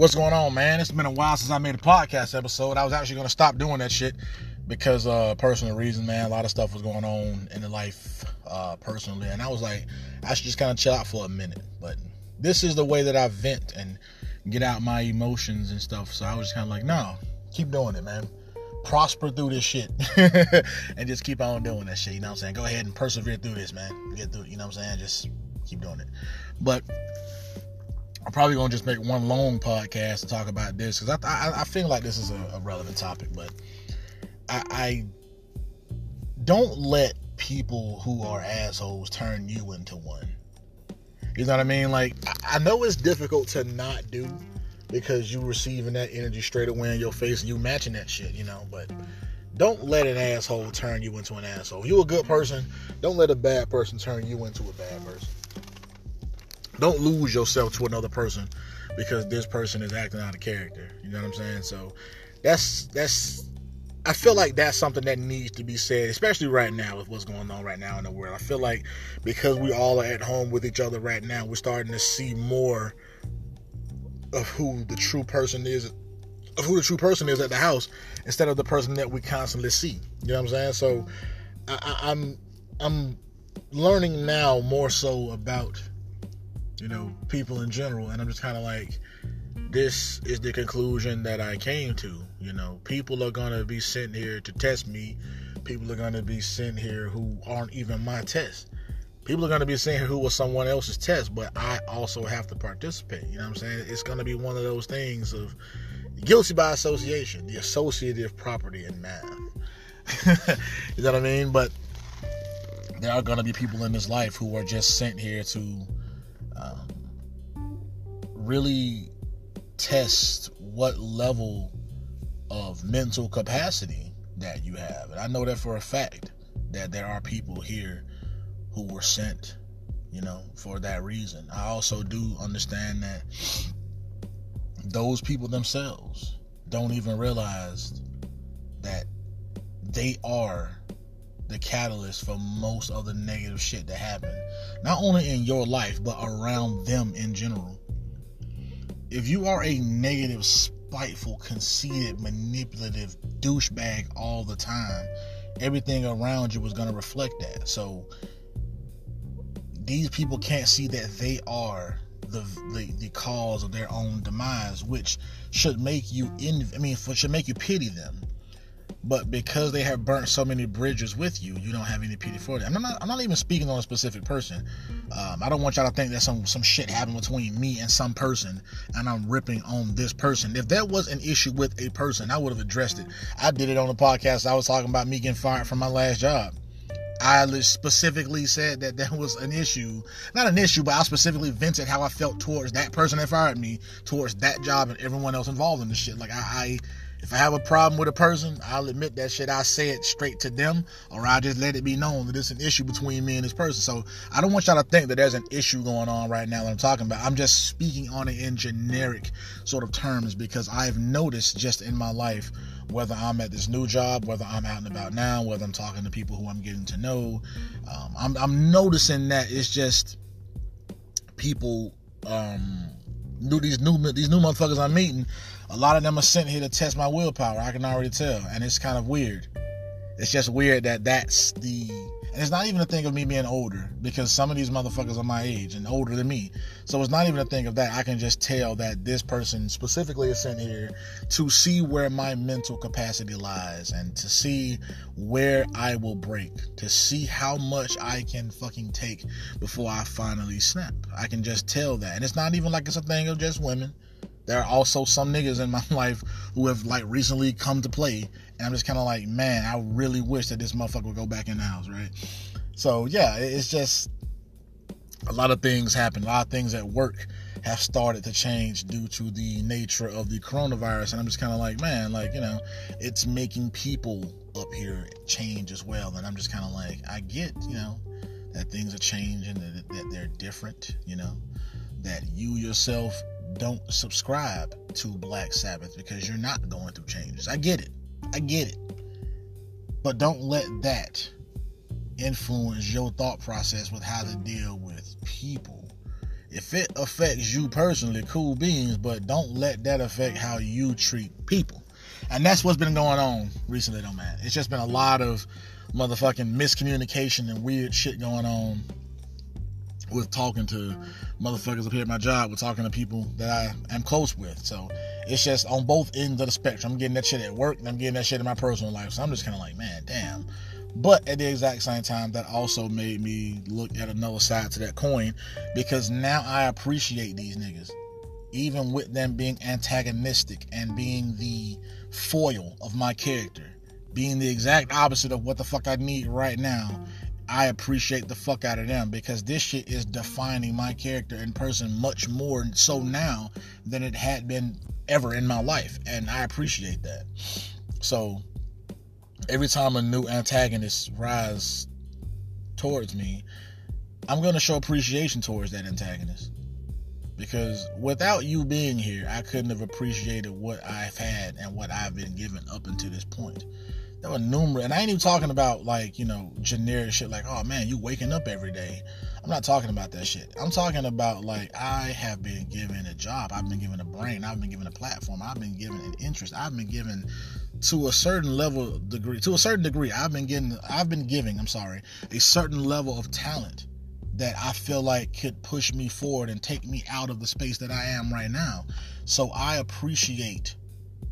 What's going on, man? It's been a while since I made a podcast episode. I was actually going to stop doing that shit because uh personal reasons, man. A lot of stuff was going on in the life uh personally, and I was like, I should just kind of chill out for a minute. But this is the way that I vent and get out my emotions and stuff. So I was just kind of like, no, keep doing it, man. Prosper through this shit and just keep on doing that shit. You know what I'm saying? Go ahead and persevere through this, man. Get through. it. You know what I'm saying? Just keep doing it. But I'm probably gonna just make one long podcast to talk about this because I, I, I feel like this is a, a relevant topic, but I, I don't let people who are assholes turn you into one. You know what I mean? Like I, I know it's difficult to not do because you receiving that energy straight away in your face and you matching that shit, you know, but don't let an asshole turn you into an asshole. You a good person, don't let a bad person turn you into a bad person. Don't lose yourself to another person because this person is acting out of character. You know what I'm saying? So that's that's I feel like that's something that needs to be said, especially right now with what's going on right now in the world. I feel like because we all are at home with each other right now, we're starting to see more of who the true person is of who the true person is at the house instead of the person that we constantly see. You know what I'm saying? So I, I'm I'm learning now more so about you know, people in general. And I'm just kind of like, this is the conclusion that I came to. You know, people are going to be sent here to test me. People are going to be sent here who aren't even my test. People are going to be sent here who was someone else's test, but I also have to participate. You know what I'm saying? It's going to be one of those things of guilty by association, the associative property in math. you know what I mean? But there are going to be people in this life who are just sent here to um, really test what level of mental capacity that you have. And I know that for a fact that there are people here who were sent, you know, for that reason. I also do understand that those people themselves don't even realize that they are the catalyst for most of the negative shit that happened. Not only in your life, but around them in general. If you are a negative, spiteful, conceited, manipulative douchebag all the time, everything around you is going to reflect that. So these people can't see that they are the, the, the cause of their own demise, which should make you in. I mean, should make you pity them but because they have burnt so many bridges with you, you don't have any pity for them. I'm not, I'm not even speaking on a specific person. Um, I don't want y'all to think that some some shit happened between me and some person, and I'm ripping on this person. If there was an issue with a person, I would have addressed it. I did it on the podcast. I was talking about me getting fired from my last job. I specifically said that there was an issue, not an issue, but I specifically vented how I felt towards that person that fired me, towards that job, and everyone else involved in the shit. Like I, I if I have a problem with a person, I'll admit that shit. I say it straight to them, or I just let it be known that it's an issue between me and this person. So I don't want y'all to think that there's an issue going on right now that I'm talking about. I'm just speaking on it in generic sort of terms because I've noticed just in my life, whether I'm at this new job, whether I'm out and about now, whether I'm talking to people who I'm getting to know, um, I'm, I'm noticing that it's just people um, new these new these new motherfuckers I'm meeting a lot of them are sent here to test my willpower. I can already tell, and it's kind of weird. It's just weird that that's the. And it's not even a thing of me being older because some of these motherfuckers are my age and older than me. So it's not even a thing of that. I can just tell that this person specifically is sent here to see where my mental capacity lies and to see where I will break, to see how much I can fucking take before I finally snap. I can just tell that. And it's not even like it's a thing of just women there are also some niggas in my life who have like recently come to play, and I'm just kind of like, man, I really wish that this motherfucker would go back in the house, right? So yeah, it's just a lot of things happen. A lot of things at work have started to change due to the nature of the coronavirus, and I'm just kind of like, man, like you know, it's making people up here change as well, and I'm just kind of like, I get, you know, that things are changing, that, that they're different, you know, that you yourself don't subscribe to Black Sabbath because you're not going through changes. I get it. I get it. But don't let that influence your thought process with how to deal with people If it affects you personally, cool beans, but don't let that affect how you treat people. And that's what's been going on recently, though, man. It's just been a lot of motherfucking miscommunication and weird shit going on with talking to motherfuckers up here at my job, with talking to people that I am close with. So it's just on both ends of the spectrum. I'm getting that shit at work and I'm getting that shit in my personal life. So I'm just kind of like, man, damn. But at the exact same time, that also made me look at another side to that coin because now I appreciate these niggas. Even with them being antagonistic and being the foil of my character, being the exact opposite of what the fuck I need right now, I appreciate the fuck out of them because this shit is defining my character in person much more so now than it had been ever in my life. And I appreciate that. So every time a new antagonist rise towards me, I'm going to show appreciation towards that antagonist. Because without you being here, I couldn't have appreciated what I've had and what I've been given up until this point. There were numerous, and I ain't even talking about like, you know, generic shit like, oh man, you waking up every day. I'm not talking about that shit. I'm talking about like, I have been given a job. I've been given a brain. I've been given a platform. I've been given an interest. I've been given to a certain level degree to a certain degree i've been getting i've been giving i'm sorry a certain level of talent that i feel like could push me forward and take me out of the space that i am right now so i appreciate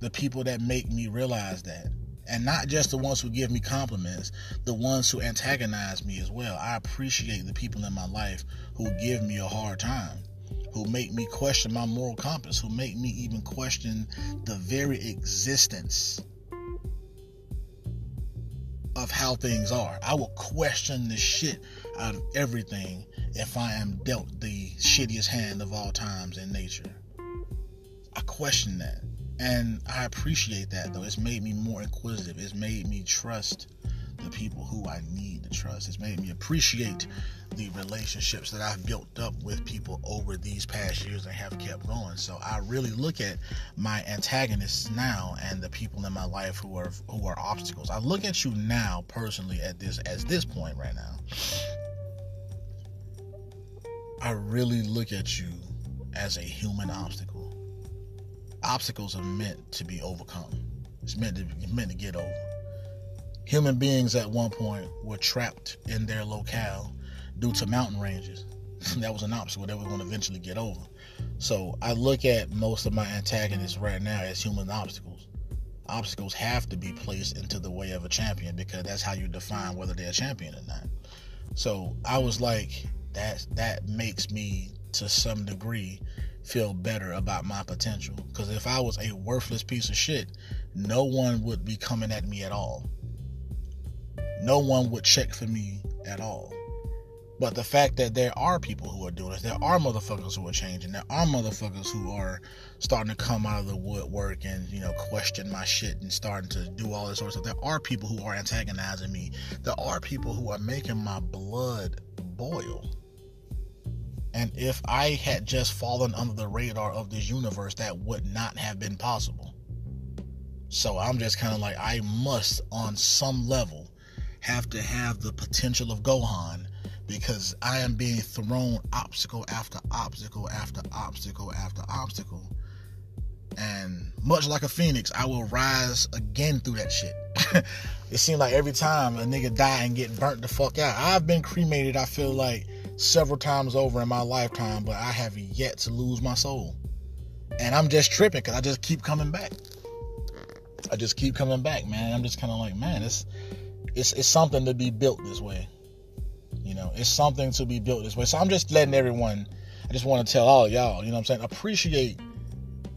the people that make me realize that and not just the ones who give me compliments the ones who antagonize me as well i appreciate the people in my life who give me a hard time who make me question my moral compass, who make me even question the very existence of how things are. I will question the shit out of everything if I am dealt the shittiest hand of all times in nature. I question that. And I appreciate that though. It's made me more inquisitive. It's made me trust the people who I need to trust. It's made me appreciate the relationships that I've built up with people over these past years and have kept going. So I really look at my antagonists now and the people in my life who are who are obstacles. I look at you now personally at this as this point right now. I really look at you as a human obstacle. Obstacles are meant to be overcome. It's meant to be meant to get over. Human beings at one point were trapped in their locale due to mountain ranges. that was an obstacle that we're going to eventually get over. So I look at most of my antagonists right now as human obstacles. Obstacles have to be placed into the way of a champion because that's how you define whether they're a champion or not. So I was like, that that makes me to some degree feel better about my potential. Because if I was a worthless piece of shit, no one would be coming at me at all. No one would check for me at all. But the fact that there are people who are doing this, there are motherfuckers who are changing, there are motherfuckers who are starting to come out of the woodwork and, you know, question my shit and starting to do all this sort of stuff. There are people who are antagonizing me. There are people who are making my blood boil. And if I had just fallen under the radar of this universe, that would not have been possible. So I'm just kind of like, I must, on some level, have to have the potential of Gohan because I am being thrown obstacle after obstacle after obstacle after obstacle. And much like a phoenix, I will rise again through that shit. it seems like every time a nigga die and get burnt the fuck out. I've been cremated, I feel like, several times over in my lifetime, but I have yet to lose my soul. And I'm just tripping because I just keep coming back. I just keep coming back, man. I'm just kind of like, man, it's, it's it's something to be built this way. You know, it's something to be built this way. So I'm just letting everyone, I just want to tell all y'all, you know what I'm saying? Appreciate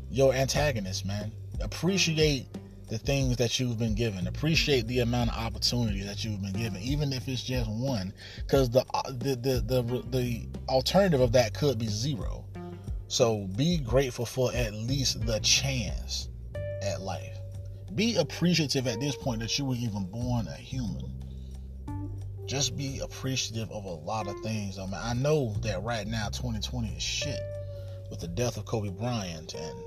your antagonist, man. Appreciate the things that you've been given. Appreciate the amount of opportunity that you've been given, even if it's just one. Because uh, the, the the the the alternative of that could be zero. So be grateful for at least the chance at life. Be appreciative at this point that you were even born a human just be appreciative of a lot of things. I mean, I know that right now 2020 is shit with the death of Kobe Bryant and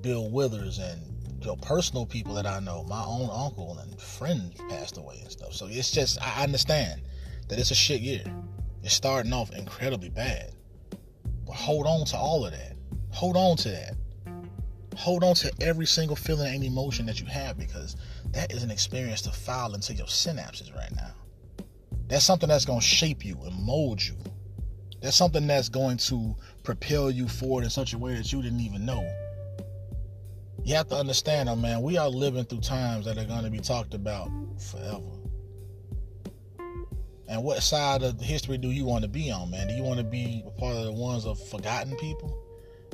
Bill Withers and know, personal people that I know. My own uncle and friends passed away and stuff. So it's just I understand that it's a shit year. It's starting off incredibly bad. But hold on to all of that. Hold on to that. Hold on to every single feeling and emotion that you have because that is an experience to file into your synapses right now. That's something that's going to shape you and mold you. That's something that's going to propel you forward in such a way that you didn't even know. You have to understand, man, we are living through times that are going to be talked about forever. And what side of history do you want to be on, man? Do you want to be part of the ones of forgotten people?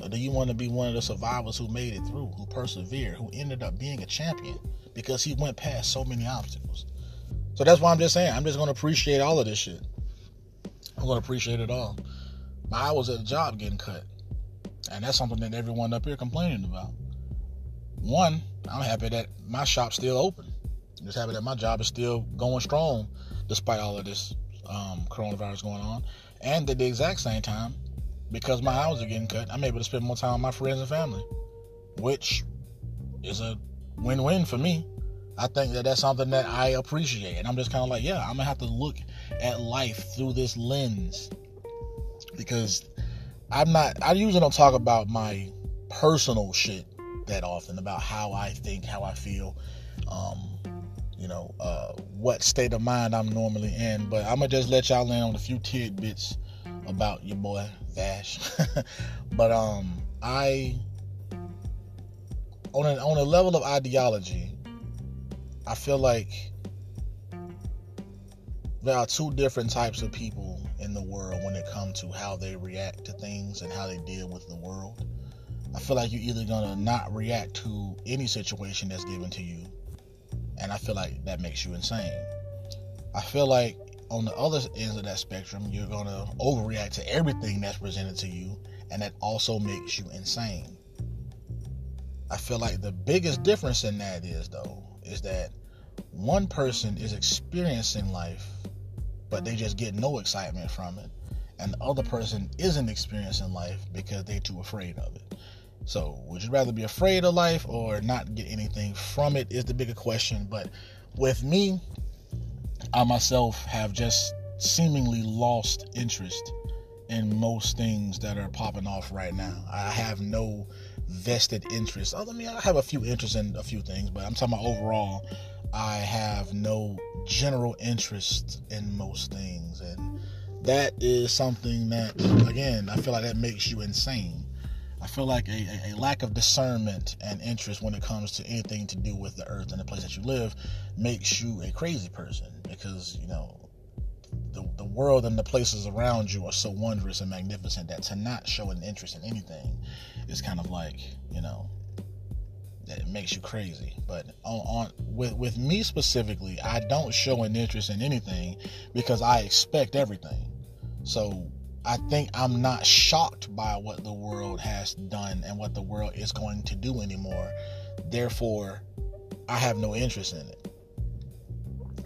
Or do you want to be one of the survivors who made it through, who persevered, who ended up being a champion because he went past so many obstacles? So that's why I'm just saying, I'm just going to appreciate all of this shit. I'm going to appreciate it all. My hours at the job getting cut. And that's something that everyone up here complaining about. One, I'm happy that my shop's still open. I'm just happy that my job is still going strong despite all of this um, coronavirus going on. And at the exact same time, because my hours are getting cut, I'm able to spend more time with my friends and family, which is a win-win for me. I think that that's something that I appreciate, and I'm just kind of like, yeah, I'm gonna have to look at life through this lens because I'm not. I usually don't talk about my personal shit that often about how I think, how I feel. Um, you know, uh, what state of mind I'm normally in. But I'm gonna just let y'all in on a few tidbits about your boy Vash. but um, I on a, on a level of ideology, I feel like there are two different types of people in the world when it comes to how they react to things and how they deal with the world. I feel like you're either gonna not react to any situation that's given to you and I feel like that makes you insane. I feel like on the other ends of that spectrum, you're to overreact to everything that's presented to you, and that also makes you insane. I feel like the biggest difference in that is, though, is that one person is experiencing life, but they just get no excitement from it, and the other person isn't experiencing life because they're too afraid of it. So, would you rather be afraid of life or not get anything from it? Is the bigger question. But with me, I myself have just seemingly lost interest in most things that are popping off right now. I have no vested interest. Oh, Other than me, I have a few interests in a few things, but I'm talking about overall, I have no general interest in most things. And that is something that, again, I feel like that makes you insane I feel like a, a, lack of discernment and interest when it comes to anything to do with the earth and the place that you live makes you a crazy person because, you know, the, the world and the places around you are so wondrous and magnificent that to not show an interest in anything is kind of like, you know, that it makes you crazy. But on, on with with me specifically, I don't show an interest in anything because I expect everything. So I think I'm not shocked by what the world has done and what the world is going to do anymore. Therefore, I have no interest in it.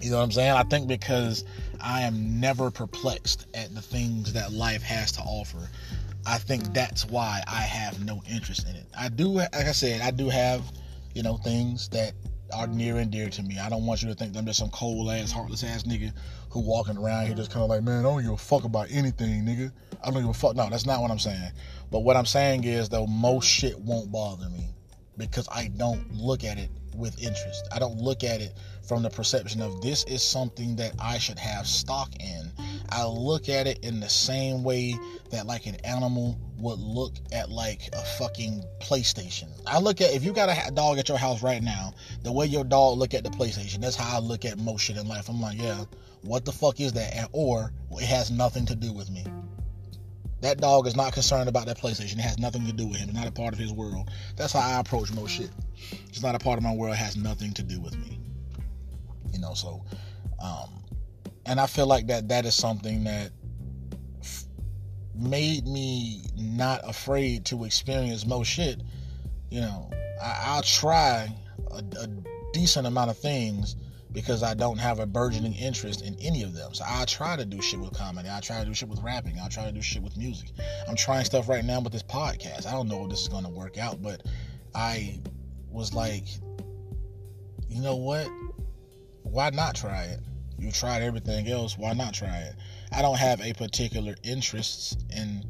You know what I'm saying? I think because I am never perplexed at the things that life has to offer. I think that's why I have no interest in it. I do, like I said, I do have, you know, things that are near and dear to me. I don't want you to think I'm just some cold ass, heartless ass nigga who walking around here just kind of like, man, I don't give a fuck about anything, nigga. I don't give a fuck. No, that's not what I'm saying. But what I'm saying is, though, most shit won't bother me because I don't look at it with interest. I don't look at it from the perception of this is something that I should have stock in. I look at it in the same way that like an animal would look at like a fucking PlayStation. I look at if you got a dog at your house right now, the way your dog look at the PlayStation, that's how I look at most shit in life. I'm like, yeah, what the fuck is that? And, or it has nothing to do with me. That dog is not concerned about that PlayStation. It has nothing to do with him. It's not a part of his world. That's how I approach most shit. It's not a part of my world. It has nothing to do with me. You know, so, um, and I feel like that that is something that made me not afraid to experience most shit. You know, I, will try a, a decent amount of things because I don't have a burgeoning interest in any of them. So I try to do shit with comedy. I try to do shit with rapping. I try to do shit with music. I'm trying stuff right now with this podcast. I don't know if this is going to work out, but I was like, you know what? Why not try it? You tried everything else. Why not try it? I don't have a particular interest in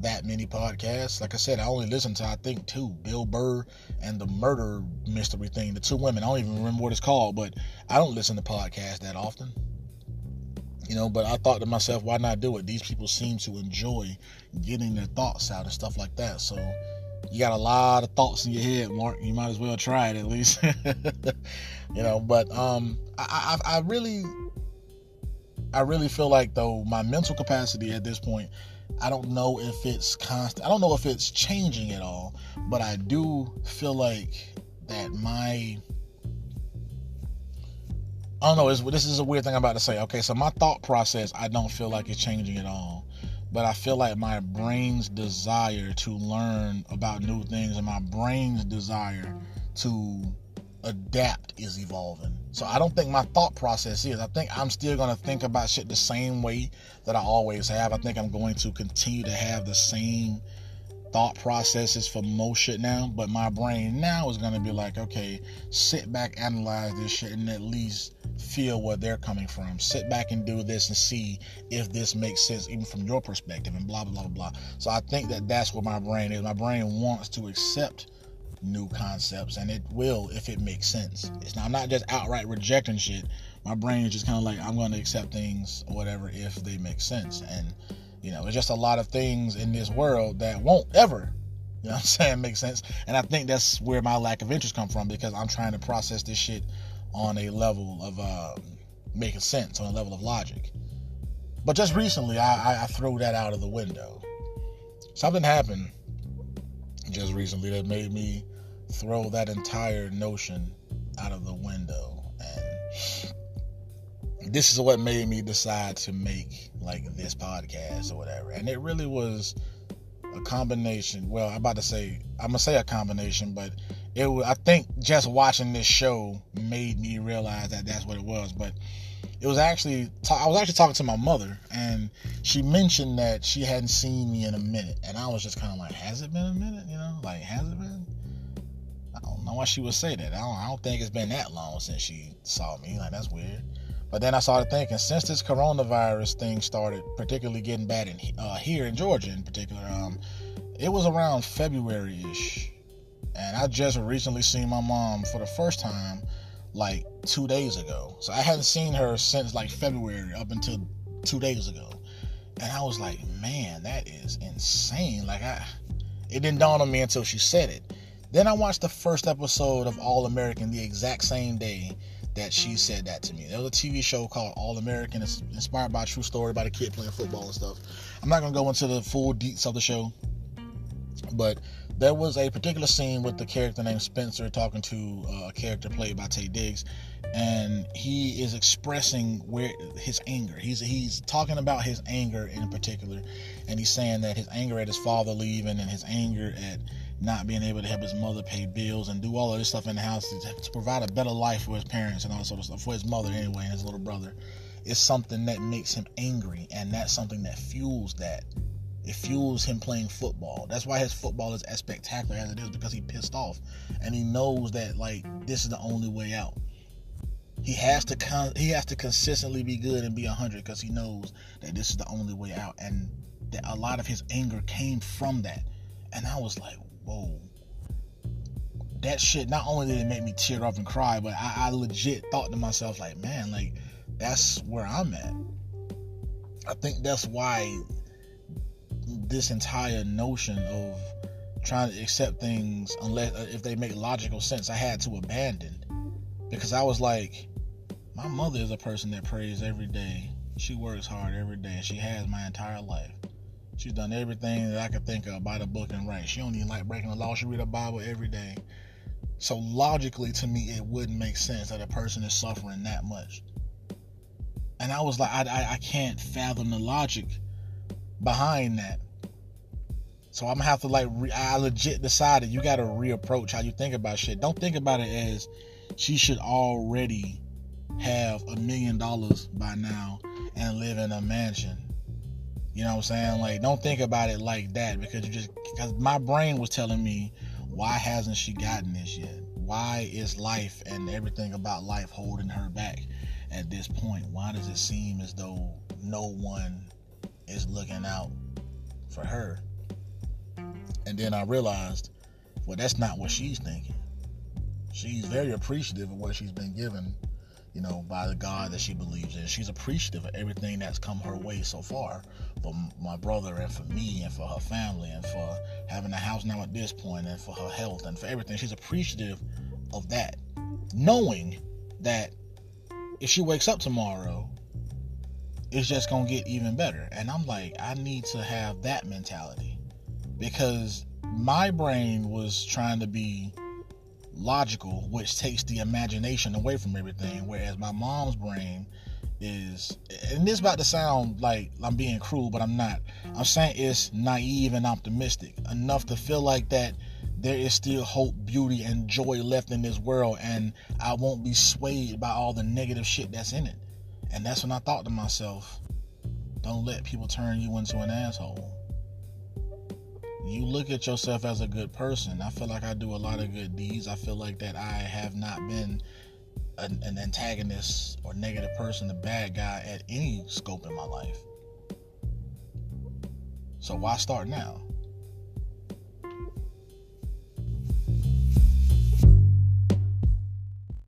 that many podcasts. Like I said, I only listen to I think two, Bill Burr and the murder mystery thing. The two women. I don't even remember what it's called, but I don't listen to podcasts that often. You know, but I thought to myself, why not do it? These people seem to enjoy getting their thoughts out and stuff like that. So you got a lot of thoughts in your head, Mark. You might as well try it at least. you know, but um, I, I, I really, I really feel like though my mental capacity at this point, I don't know if it's constant. I don't know if it's changing at all, but I do feel like that my I don't know. this is a weird thing I'm about to say. Okay, so my thought process, I don't feel like it's changing at all but I feel like my brain's desire to learn about new things and my brain's desire to adapt is evolving. So I don't think my thought process is. I think I'm still going to think about shit the same way that I always have. I think I'm going to continue to have the same thought processes for most shit now, but my brain now is gonna be like, okay, sit back, analyze this shit, and at least feel where they're coming from. Sit back and do this and see if this makes sense, even from your perspective, and blah blah blah blah. So I think that that's what my brain is. My brain wants to accept new concepts, and it will if it makes sense. It's not. I'm not just outright rejecting shit. My brain is just kind of like I'm going to accept things or whatever if they make sense, and you know, there's just a lot of things in this world that won't ever, you know I'm saying, make sense. And I think that's where my lack of interest come from because I'm trying to process this shit on a level of uh, making sense, on a level of logic. But just recently, I, I, I threw that out of the window. Something happened just recently that made me throw that entire notion out of the window. And this is what made me decide to make like this podcast or whatever. And it really was a combination. Well, I'm about to say I'm gonna say a combination, but it was, I think just watching this show made me realize that that's what it was. But it was actually I was actually talking to my mother, and she mentioned that she hadn't seen me in a minute, and I was just kind of like, has it been a minute? You know, like has it been? I don't know why she would say that. I don't, I don't think it's been that long since she saw me. Like that's weird. But then I started thinking, since this coronavirus thing started, particularly getting bad in uh, here in Georgia in particular, um, it was around February-ish, and I just recently seen my mom for the first time like two days ago. So I hadn't seen her since like February up until two days ago, and I was like, man, that is insane. Like I, it didn't dawn on me until she said it. Then I watched the first episode of All American the exact same day that she said that to me. There was a TV show called All American. It's inspired by a true story about a kid playing football and stuff. I'm not gonna go into the full deets of the show, but there was a particular scene with the character named Spencer talking to uh, a character played by Taye Diggs, and he is expressing where his anger. He's he's talking about his anger in particular, and he's saying that his anger at his father leaving and his anger at not being able to help his mother pay bills and do all of this stuff in the house to, to provide a better life for his parents and all sort of stuff for his mother anyway and his little brother is something that makes him angry. And that's something that fuels that. It fuels him playing football. That's why his football is as spectacular as it is because he pissed off. And he knows that like this is the only way out. He has to con- he has to consistently be good and be 100 because he knows that this is the only way out. And that a lot of his anger came from that. And i was like whoa. That shit, not only did it make me tear up and cry, but I, I legit thought to myself, like, man, like, that's where I'm at. I think that's why this entire notion of trying to accept things unless uh, if they make logical sense I had to abandon because I was like my mother is a person that prays every day she works hard every day she has my entire life She's done everything that I could think of by the book and right. She don't even like breaking the law. She read the Bible every day. So logically, to me, it wouldn't make sense that a person is suffering that much. And I was like, I, I, I can't fathom the logic behind that. So I'm gonna have to like, re- I legit decided you gotta reapproach how you think about shit. Don't think about it as she should already have a million dollars by now and live in a mansion you know what I'm saying? Like, don't think about it like that because you just, because my brain was telling me, why hasn't she gotten this yet? Why is life and everything about life holding her back at this point? Why does it seem as though no one is looking out for her? And then I realized, well, that's not what she's thinking. She's very appreciative of what she's been given, you know, by the God that she believes in. She's appreciative of everything that's come her way so far for my brother and for me and for her family and for having a house now at this point and for her health and for everything. She's appreciative of that, knowing that if she wakes up tomorrow, it's just gonna get even better. And I'm like, I need to have that mentality because my brain was trying to be logical, which takes the imagination away from everything. Whereas my mom's brain is, and this about to sound like I'm being cruel, but I'm not. I'm saying it's naive and optimistic enough to feel like that there is still hope, beauty, and joy left in this world, and I won't be swayed by all the negative shit that's in it. And that's when I thought to myself, don't let people turn you into an asshole you look at yourself as a good person. I feel like I do a lot of good deeds. I feel like that I have not been an, an antagonist or negative person, a bad guy at any scope in my life. So why start now?